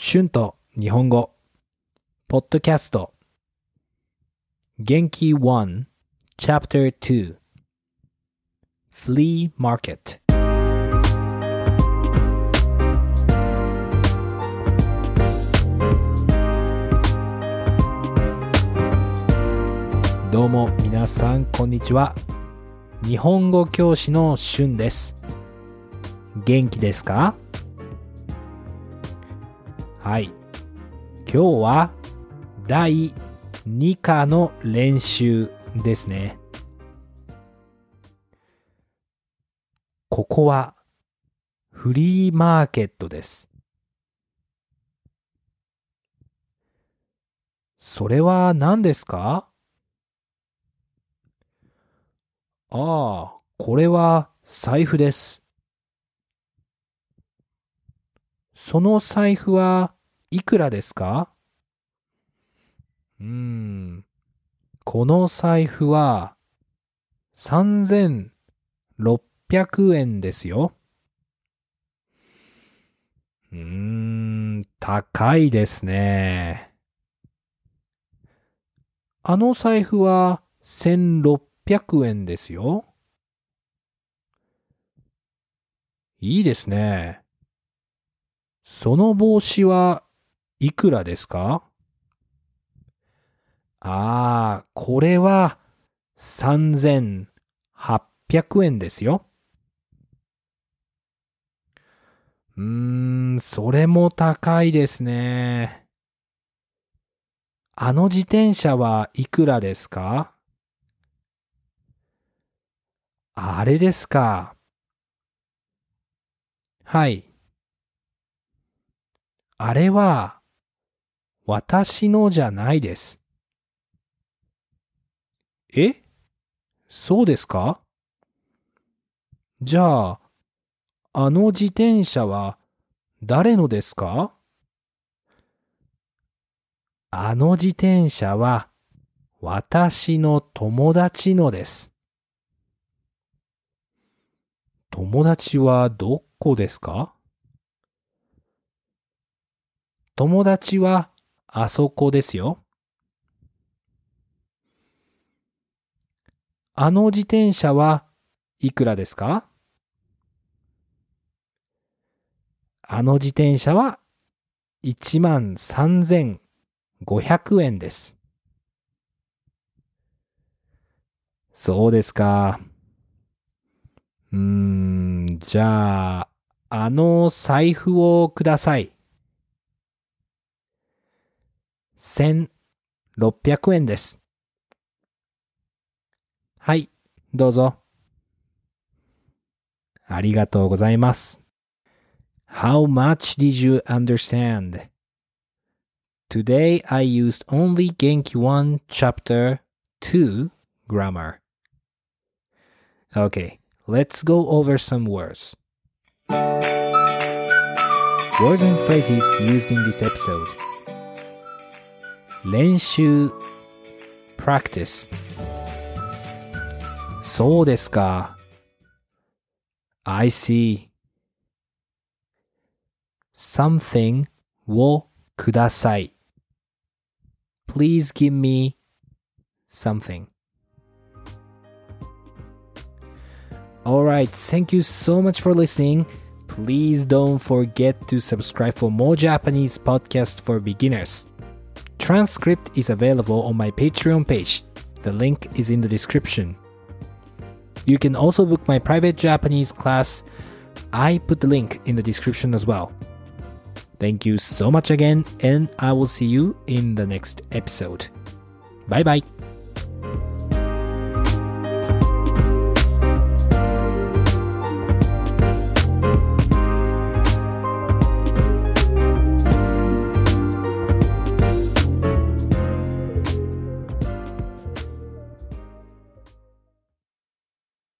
春と日本語、ポッドキャスト、元気1、Chapter 2、Flea Market。どうも皆さんこんにちは。日本語教師の春です。元気ですか？はい。今日は第2課の練習ですね。ここはフリーマーケットです。それは何ですか？ああ、これは財布です。その財布はいくらですか？うーん。この財布は3600円ですよ。うーん、高いですね。あの財布は1600円ですよ。いいですね。その帽子はいくらですか？ああ、これは3800円ですよ。うーん、それも高いですね。あの自転車はいくらですか？あれですか。はい。あれは、私のじゃないです。え？そうですか？じゃあ、あの自転車は誰のですか？あの自転車は私の友達のです。友達はどこですか？友達はあそこですよ。あの自転車はいくらですか？あの自転車は1万3500円です。そうですか。うーん、じゃあ、あの財布をください。1600円です。はい、どうぞ。ありがとうございます。How much did you understand? Today I used only Genki 1 chapter 2 grammar. Okay, let's go over some words. Words and phrases used in this episode. 練習 practice そうですか I see something をください Please give me something Alright, thank you so much for listening. Please don't forget to subscribe for more Japanese podcasts for beginners. Transcript is available on my Patreon page. The link is in the description. You can also book my private Japanese class. I put the link in the description as well. Thank you so much again, and I will see you in the next episode. Bye bye.